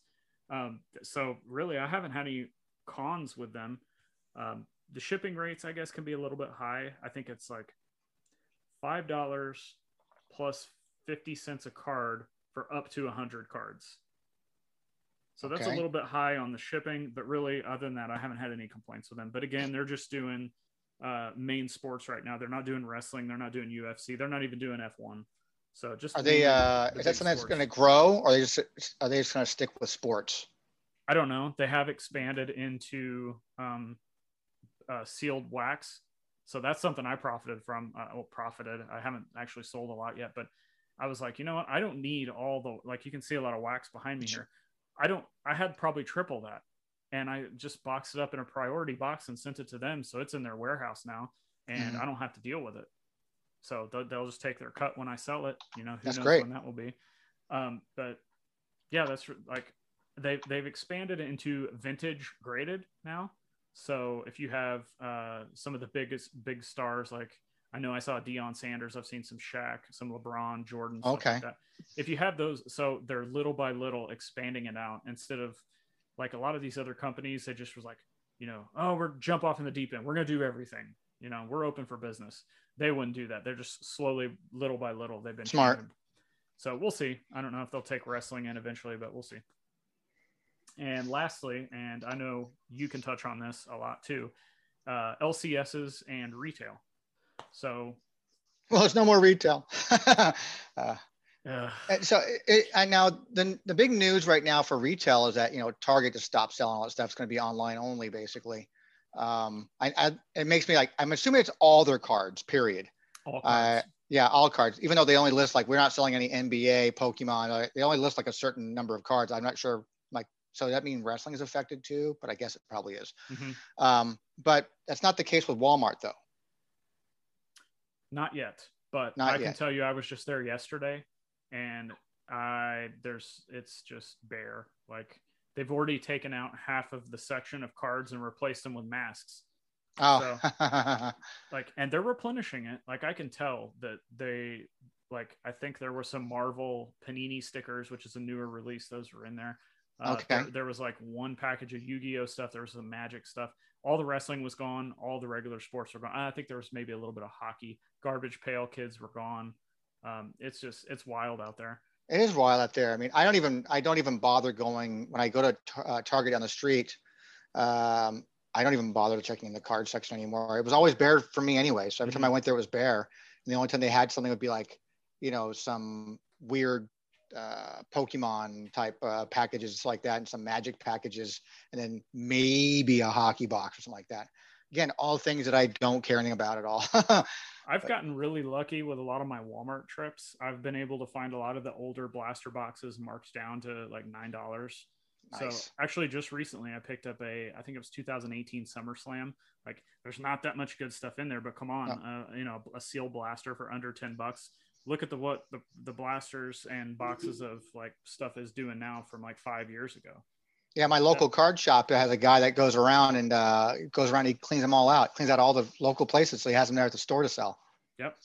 Speaker 1: Um, so really, I haven't had any cons with them. Um, the shipping rates, I guess, can be a little bit high. I think it's like five dollars plus fifty cents a card for up to a hundred cards. So that's okay. a little bit high on the shipping, but really, other than that, I haven't had any complaints with them. But again, they're just doing uh, main sports right now. They're not doing wrestling. They're not doing UFC. They're not even doing F1. So just
Speaker 2: are they? Uh, the is that something sports. that's going to grow, or are they just are they just going to stick with sports?
Speaker 1: I don't know. They have expanded into um, uh, sealed wax. So that's something I profited from. Uh, well, profited. I haven't actually sold a lot yet, but I was like, you know what? I don't need all the like. You can see a lot of wax behind me here. I don't. I had probably triple that, and I just boxed it up in a priority box and sent it to them. So it's in their warehouse now, and mm-hmm. I don't have to deal with it. So they'll, they'll, just take their cut when I sell it. You know, who that's knows great. when that will be. Um, but yeah, that's like they they've expanded into vintage graded now. So if you have uh, some of the biggest big stars, like I know I saw Deion Sanders, I've seen some Shaq, some LeBron, Jordan.
Speaker 2: Okay.
Speaker 1: Like if you have those, so they're little by little expanding it out instead of like a lot of these other companies. They just was like, you know, oh, we're jump off in the deep end. We're gonna do everything. You know, we're open for business. They wouldn't do that. They're just slowly, little by little, they've been
Speaker 2: smart.
Speaker 1: So we'll see. I don't know if they'll take wrestling in eventually, but we'll see. And lastly, and I know you can touch on this a lot too, uh, LCSs and retail. So,
Speaker 2: well, there's no more retail. uh, Uh, and so, it, and now the the big news right now for retail is that you know Target just stopped selling all that stuff. It's going to be online only, basically. Um, I, I, it makes me like I'm assuming it's all their cards. Period. All cards. Uh, yeah, all cards. Even though they only list like we're not selling any NBA, Pokemon. Uh, they only list like a certain number of cards. I'm not sure. Like, so that means wrestling is affected too, but I guess it probably is. Mm-hmm. Um, but that's not the case with Walmart though.
Speaker 1: Not yet, but not I yet. can tell you, I was just there yesterday, and I there's it's just bare. Like they've already taken out half of the section of cards and replaced them with masks.
Speaker 2: Oh,
Speaker 1: so, like, and they're replenishing it. Like I can tell that they like. I think there were some Marvel Panini stickers, which is a newer release. Those were in there. Uh, okay. There, there, was like one package of Yu-Gi-Oh stuff. There was some Magic stuff. All the wrestling was gone. All the regular sports were gone. I think there was maybe a little bit of hockey. Garbage Pail Kids were gone. Um, it's just it's wild out there.
Speaker 2: It is wild out there. I mean, I don't even I don't even bother going when I go to uh, Target on the street. Um, I don't even bother checking in the card section anymore. It was always bare for me anyway. So every time I mm-hmm. went there, it was bare. And the only time they had something would be like, you know, some weird uh, Pokemon type uh, packages like that, and some Magic packages, and then maybe a hockey box or something like that. Again, all things that I don't care anything about at all.
Speaker 1: I've gotten really lucky with a lot of my Walmart trips. I've been able to find a lot of the older blaster boxes marked down to like nine dollars. Nice. So actually, just recently, I picked up a I think it was 2018 SummerSlam. Like, there's not that much good stuff in there, but come on, uh, you know, a seal blaster for under 10 bucks. Look at the what the, the blasters and boxes of like stuff is doing now from like five years ago.
Speaker 2: Yeah, my local card shop has a guy that goes around and uh, goes around. He cleans them all out, cleans out all the local places, so he has them there at the store to sell.
Speaker 1: Yep,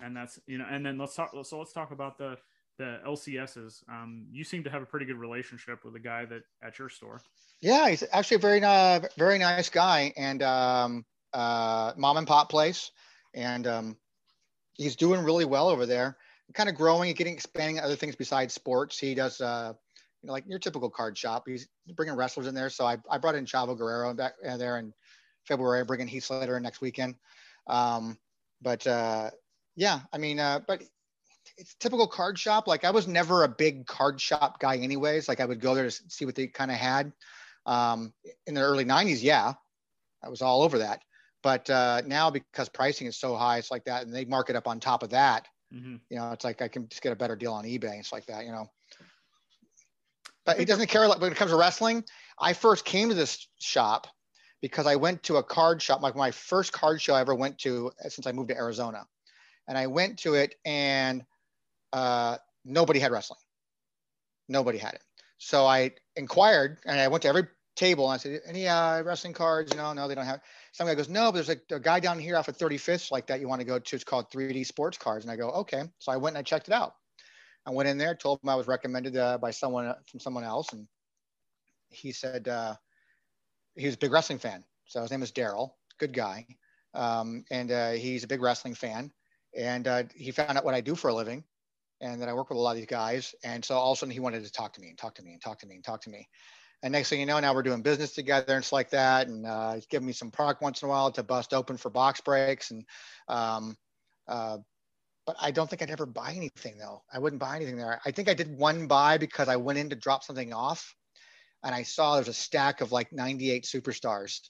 Speaker 1: and that's you know, and then let's talk. So let's talk about the the LCSs. Um, you seem to have a pretty good relationship with the guy that at your store.
Speaker 2: Yeah, he's actually a very uh, very nice guy, and um, uh, mom and pop place, and um, he's doing really well over there. Kind of growing and getting expanding other things besides sports. He does. Uh, you know, like your typical card shop. He's bringing wrestlers in there. So I, I brought in Chavo Guerrero back uh, there in February, bringing Heath Slater in next weekend. Um, but uh, yeah, I mean, uh, but it's typical card shop. Like I was never a big card shop guy, anyways. Like I would go there to see what they kind of had. Um, in the early '90s, yeah, I was all over that. But uh, now because pricing is so high, it's like that, and they mark it up on top of that. Mm-hmm. You know, it's like I can just get a better deal on eBay. It's like that, you know but he doesn't care when it comes to wrestling. I first came to this shop because I went to a card shop, like my first card show I ever went to since I moved to Arizona. And I went to it and uh, nobody had wrestling. Nobody had it. So I inquired and I went to every table and I said, any uh, wrestling cards? Know, no, they don't have. Some guy goes, no, but there's a, a guy down here off of 35th like that you want to go to. It's called 3D Sports Cards. And I go, okay. So I went and I checked it out. I went in there, told him I was recommended uh, by someone uh, from someone else, and he said uh, he was a big wrestling fan. So his name is Daryl, good guy, um, and uh, he's a big wrestling fan. And uh, he found out what I do for a living, and that I work with a lot of these guys. And so all of a sudden he wanted to talk to me and talk to me and talk to me and talk to me. And next thing you know, now we're doing business together and it's like that. And uh, he's giving me some product once in a while to bust open for box breaks. And um, uh, but I don't think I'd ever buy anything though. I wouldn't buy anything there. I think I did one buy because I went in to drop something off and I saw there's a stack of like 98 superstars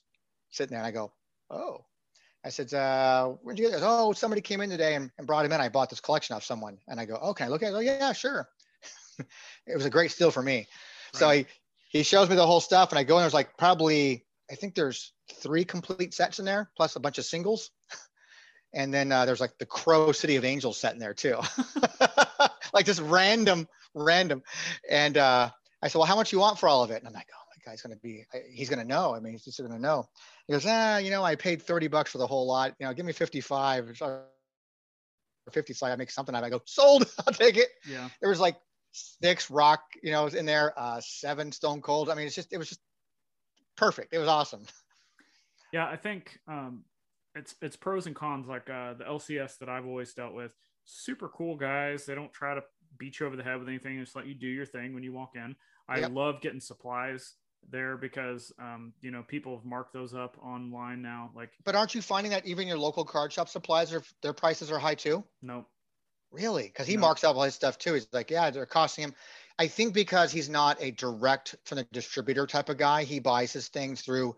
Speaker 2: sitting there. And I go, oh, I said, uh, where'd you get this? Oh, somebody came in today and, and brought him in. I bought this collection off someone. And I go, oh, can I look at it? Oh, yeah, sure. it was a great steal for me. Right. So he, he shows me the whole stuff and I go in, there's like probably, I think there's three complete sets in there, plus a bunch of singles and then uh, there's like the Crow City of Angels set in there too, like just random, random. And uh, I said, well, how much you want for all of it? And I'm like, oh my guy's gonna be, he's gonna know. I mean, he's just gonna know. He goes, ah, you know, I paid 30 bucks for the whole lot. You know, give me 55 or 50 so I make something out of it. I go, sold, I'll take it.
Speaker 1: Yeah.
Speaker 2: There was like six rock, you know, in there, uh, seven stone cold. I mean, it's just, it was just perfect. It was awesome.
Speaker 1: Yeah, I think um, it's it's pros and cons. Like uh, the LCS that I've always dealt with, super cool guys. They don't try to beat you over the head with anything. Just let you do your thing when you walk in. I yep. love getting supplies there because um, you know people have marked those up online now. Like,
Speaker 2: but aren't you finding that even your local card shop supplies are their prices are high too?
Speaker 1: No,
Speaker 2: Really? Because he
Speaker 1: No.
Speaker 2: marks up all his stuff too. He's like, yeah, they're costing him. I think because he's not a direct from the distributor type of guy, he buys his things through.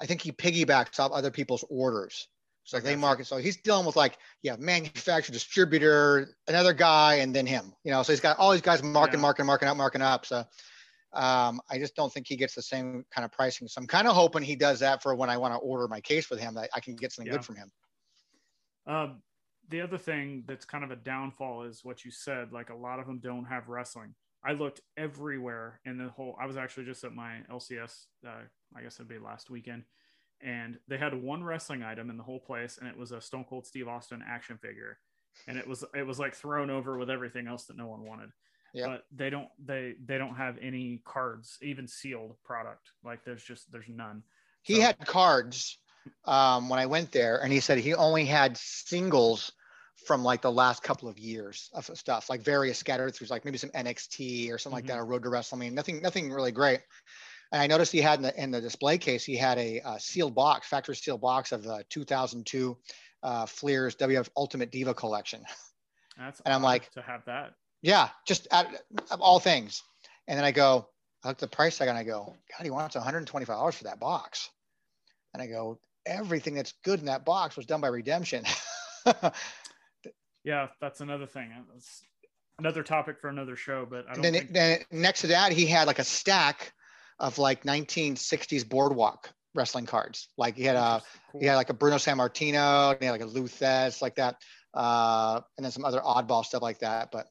Speaker 2: I think he piggybacks off other people's orders. So they market. So he's dealing with like, yeah, manufacturer, distributor, another guy, and then him. You know, so he's got all these guys marking,
Speaker 1: Yeah.
Speaker 2: marking, marking up, marking up. So um, I just don't think he gets the same kind of pricing. So I'm kind of hoping he does that for when I want to order my case with him, that I can get something
Speaker 1: Yeah.
Speaker 2: good from him.
Speaker 1: Um, the other thing that's kind of a downfall is what you said. Like a lot of them don't have wrestling. I looked everywhere in the whole. I was actually just at my LCS. Uh, I guess it'd be last weekend, and they had one wrestling item in the whole place, and it was a Stone Cold Steve Austin action figure, and it was it was like thrown over with everything else that no one wanted.
Speaker 2: Yeah.
Speaker 1: But they don't they they don't have any cards, even sealed product. Like there's just there's none.
Speaker 2: He
Speaker 1: So-
Speaker 2: had cards um, when I went there, and he said he only had singles from like the last couple of years of stuff, like various scattered through, like maybe some NXT or something like that, or Road to WrestleMania. Nothing, nothing really great. And I noticed he had in the, in the display case, he had a, uh sealed box, factory sealed box of the 2002 uh, Fleer's WF Ultimate Diva collection.
Speaker 1: That's
Speaker 2: And I'm like-
Speaker 1: to have that.
Speaker 2: Yeah, just out of all things. And then I go, I look at the price tag and I go, God, he wants $125 for that box. And I go, everything that's good in that box was done by Redemption.
Speaker 1: Yeah, that's another thing. That's another topic for another show, but I don't
Speaker 2: then,
Speaker 1: think
Speaker 2: then next to that, he had like a stack of like 1960s boardwalk wrestling cards. Like he had a,
Speaker 1: cool.
Speaker 2: he had like a Bruno Sammartino, and he had like a Lou Thesz, like that. Uh, and then some other oddball stuff like that. But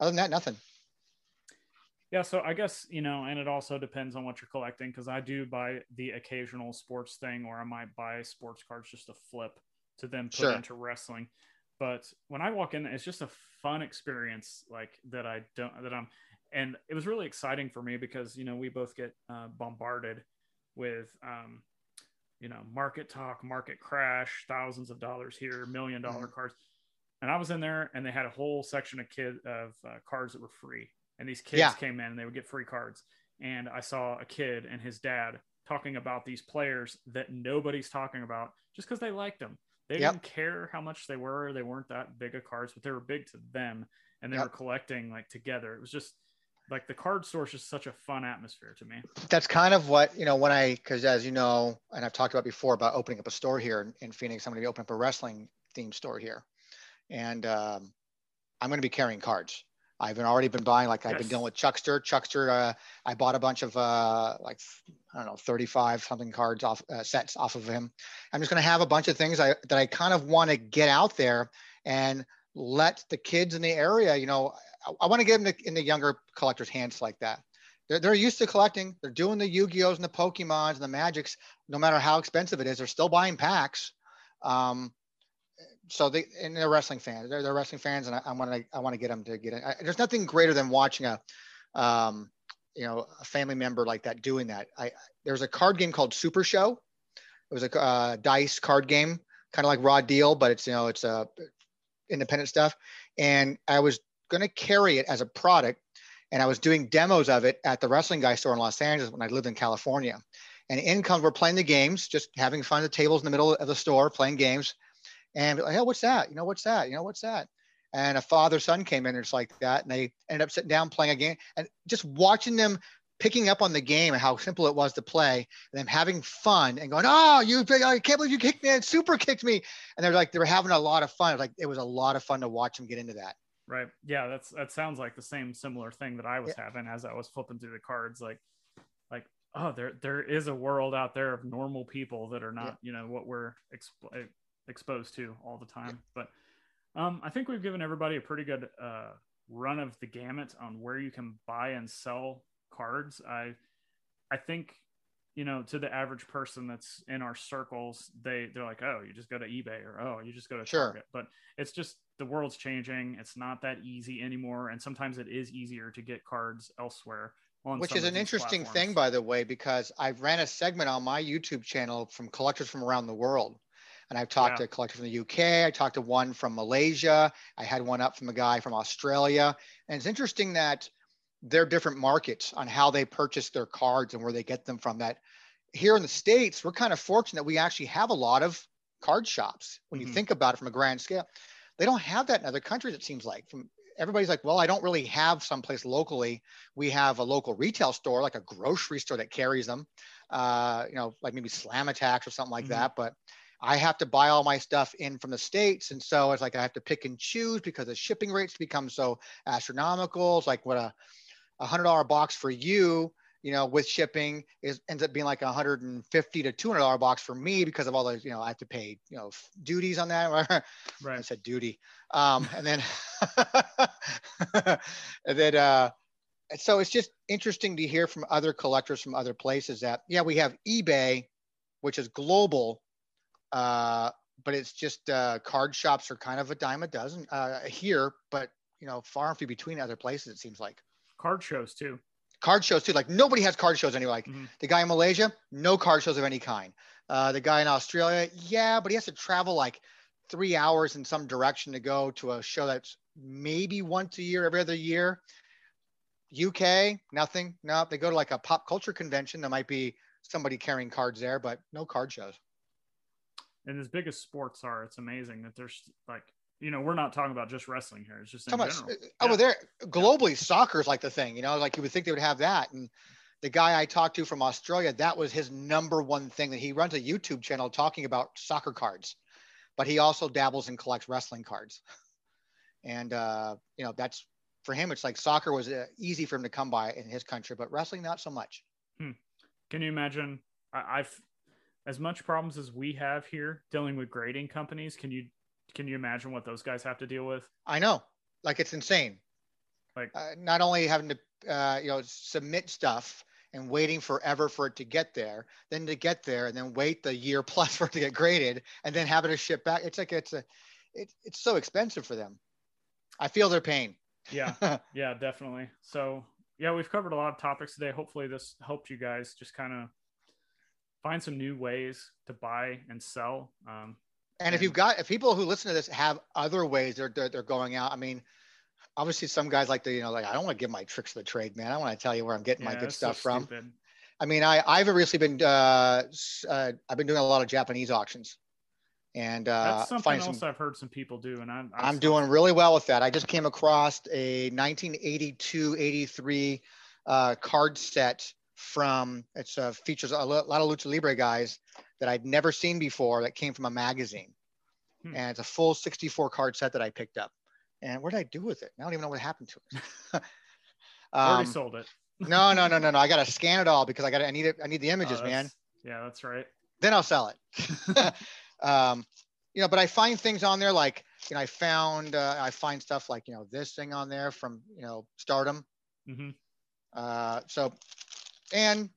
Speaker 2: other than that, nothing.
Speaker 1: Yeah, so I guess, you know, and it also depends on what you're collecting because I do buy the occasional sports thing or I might buy sports cards just to flip to then put
Speaker 2: Sure.
Speaker 1: into wrestling. But when I walk in, it's just a fun experience like that I don't that I'm and it was really exciting for me because you know we both get uh, bombarded with um you know market talk market crash thousands of dollars here million dollar cards and i was in there and they had a whole section of kid of uh, cards that were free. And these kids
Speaker 2: Yeah.
Speaker 1: came in and they would get free cards. And i saw a kid and his dad talking about these players that nobody's talking about just because they liked them they
Speaker 2: Yep.
Speaker 1: didn't care how much they were they weren't that big of cards but they were big to them and they
Speaker 2: Yep.
Speaker 1: were collecting like together it was just like the card store is just such a fun atmosphere to me
Speaker 2: that's kind of what you know when i because as you know and i've talked about before about opening up a store here in, in phoenix i'm going to be opening up a wrestling themed store here and um, i'm going to be carrying cards i've been already been buying like i've been dealing with chuckster chuckster uh, i bought a bunch of uh, like i don't know 35 something cards off uh, sets off of him i'm just going to have a bunch of things I, that i kind of want to get out there and let the kids in the area you know i, I want to get them in the younger collectors hands like that they're, they're used to collecting. They're doing the Yu-Gi-Ohs and the Pokemons and the Magics. No matter how expensive it is, they're still buying packs. Um, so they and they're wrestling fans. They're, they're wrestling fans, and I, want to I want to get them to get it. I, there's nothing greater than watching a, um, you know, a family member like that doing that. I there's a card game called Super Show. It was a uh, dice card game, kind of like Raw Deal, but it's you know it's a independent stuff. And I was going to carry it as a product and I was doing demos of it at the Wrestling Guy store in Los Angeles when I lived in California. And in comes we're playing the games, just having fun at the tables in the middle of the store, playing games. And like, oh, what's that? You know, what's that? You know, what's that? And a father son came in and it's like that, and they ended up sitting down playing a game and just watching them picking up on the game and how simple it was to play, and them having fun and going, oh, you, I can't believe you kicked me, and super kicked me, and they're like they were having a lot of fun. It Like it was a lot of fun to watch them get into that.
Speaker 1: Right. Yeah, that's that sounds like the same similar thing that I was having as I was flipping through the cards. Like, like oh, there there is a world out there of normal people that are not
Speaker 2: Yeah.
Speaker 1: you know what we're exp- exposed to all the time. But um, I think we've given everybody a pretty good uh, run of the gamut on where you can buy and sell cards. I I think you know to the average person that's in our circles they they're like oh you just go to ebay or oh you just go to
Speaker 2: Sure.
Speaker 1: target but it's just the world's changing it's not that easy anymore and sometimes it is easier to get cards elsewhere on
Speaker 2: Which is an interesting
Speaker 1: platforms.
Speaker 2: thing, by the way, because I ran a segment on my YouTube channel from collectors from around the world. And I've talked
Speaker 1: Yeah.
Speaker 2: to collectors from the UK. I talked to one from Malaysia. I had one up from a guy from Australia. And it's interesting that they're different markets on how they purchase their cards and where they get them from. That here in the States, we're kind of fortunate that we actually have a lot of card shops when you
Speaker 1: Mhm.
Speaker 2: think about it from a grand scale. they don't have that in other countries. It seems like from everybody's like, well, I don't really have someplace locally. We have a local retail store, like a grocery store that carries them, uh, you know, like maybe Slam Attax or something like mm-hmm. that. But I have to buy all my stuff in from the States. And so it's like I have to pick and choose because the shipping rates become so astronomical. It's like what a, a hundred dollar box for you you know, with shipping is ends up being like a 150 to 200 dollar box for me because of all those, you know, I have to pay, you know, duties on that. right. I said duty. Um, and then, and then, uh, so it's just interesting to hear from other collectors from other places that, yeah, we have eBay, which is global, uh, but it's just uh, card shops are kind of a dime a dozen uh, here, but you know, far and few between other places. It seems like
Speaker 1: card shows too
Speaker 2: card shows too. Like nobody has card shows anyway. Like mm-hmm. the guy in Malaysia, no card shows of any kind. Uh, the guy in Australia, yeah, but he has to travel like three hours in some direction to go to a show that's maybe once a year, every other year. UK, nothing. No, they go to like a pop culture convention. There might be somebody carrying cards there, but no card shows.
Speaker 1: And as big as sports are, it's amazing that there's like you know, we're not talking about just wrestling here. It's just in general. About,
Speaker 2: oh, yeah. there globally, yeah. soccer is like the thing. You know, like you would think they would have that. And the guy I talked to from Australia, that was his number one thing. That he runs a YouTube channel talking about soccer cards, but he also dabbles and collects wrestling cards. And uh, you know, that's for him. It's like soccer was uh, easy for him to come by in his country, but wrestling not so much.
Speaker 1: Hmm. Can you imagine? I, I've as much problems as we have here dealing with grading companies. Can you can you imagine what those guys have to deal with?
Speaker 2: I know, like it's insane. Like uh, not only having to uh, you know submit stuff and waiting forever for it to get there, then to get there and then wait the year plus for it to get graded and then having to ship back. It's like it's a it, it's so expensive for them. I feel their pain.
Speaker 1: yeah, yeah, definitely. So yeah, we've covered a lot of topics today. Hopefully, this helped you guys just kind of find some new ways to buy and sell. Um,
Speaker 2: and if you've got if people who listen to this have other ways they're they're, they're going out, I mean, obviously some guys like to you know like I don't want to give my tricks of the trade, man. I want to tell you where I'm getting yeah, my good stuff so from. Stupid. I mean, I I've recently been uh, uh, I've been doing a lot of Japanese auctions, and uh,
Speaker 1: that's something else some, I've heard some people do, and I'm
Speaker 2: I'm, I'm doing really well with that. I just came across a 1982-83 uh, card set from it's uh, features a lot of lucha libre guys that I'd never seen before that came from a magazine. Hmm. And it's a full 64 card set that I picked up. And what did I do with it? I don't even know what happened to it.
Speaker 1: um, Already sold it.
Speaker 2: no, no, no, no, no. I got to scan it all because I got I need it. I need the images, oh, man.
Speaker 1: Yeah, that's right.
Speaker 2: Then I'll sell it. um, you know, but I find things on there like, you know, I found, uh, I find stuff like, you know, this thing on there from, you know, stardom. Mm-hmm. Uh, so, and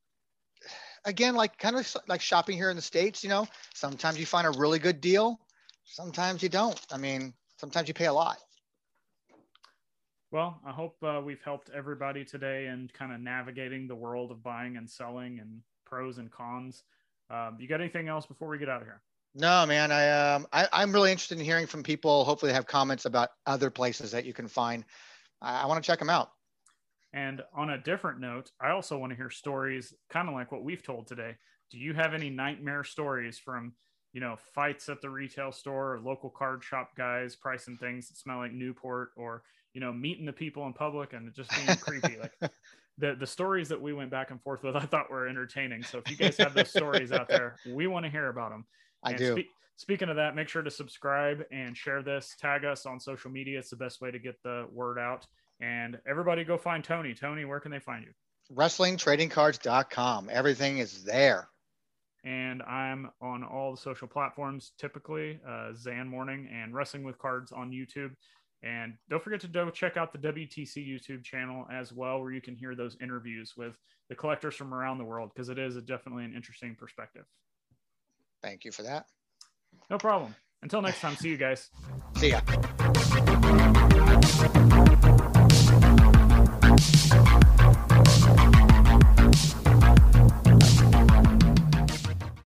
Speaker 2: again, like kind of like shopping here in the States, you know, sometimes you find a really good deal. Sometimes you don't. I mean, sometimes you pay a lot.
Speaker 1: Well, I hope uh, we've helped everybody today and kind of navigating the world of buying and selling and pros and cons. Um, you got anything else before we get out of here?
Speaker 2: No, man. I um, I, I'm really interested in hearing from people. Hopefully, they have comments about other places that you can find. I, I want to check them out.
Speaker 1: And on a different note, I also want to hear stories kind of like what we've told today. Do you have any nightmare stories from, you know, fights at the retail store or local card shop guys pricing things that smell like Newport or, you know, meeting the people in public and just being creepy? Like the, the stories that we went back and forth with, I thought were entertaining. So if you guys have those stories out there, we want to hear about them.
Speaker 2: I and do.
Speaker 1: Spe- speaking of that, make sure to subscribe and share this. Tag us on social media. It's the best way to get the word out. And everybody go find Tony. Tony, where can they find you?
Speaker 2: WrestlingTradingCards.com. Everything is there.
Speaker 1: And I'm on all the social platforms, typically uh, Zan Morning and Wrestling with Cards on YouTube. And don't forget to go check out the WTC YouTube channel as well, where you can hear those interviews with the collectors from around the world, because it is a, definitely an interesting perspective.
Speaker 2: Thank you for that.
Speaker 1: No problem. Until next time, see you guys.
Speaker 2: See ya.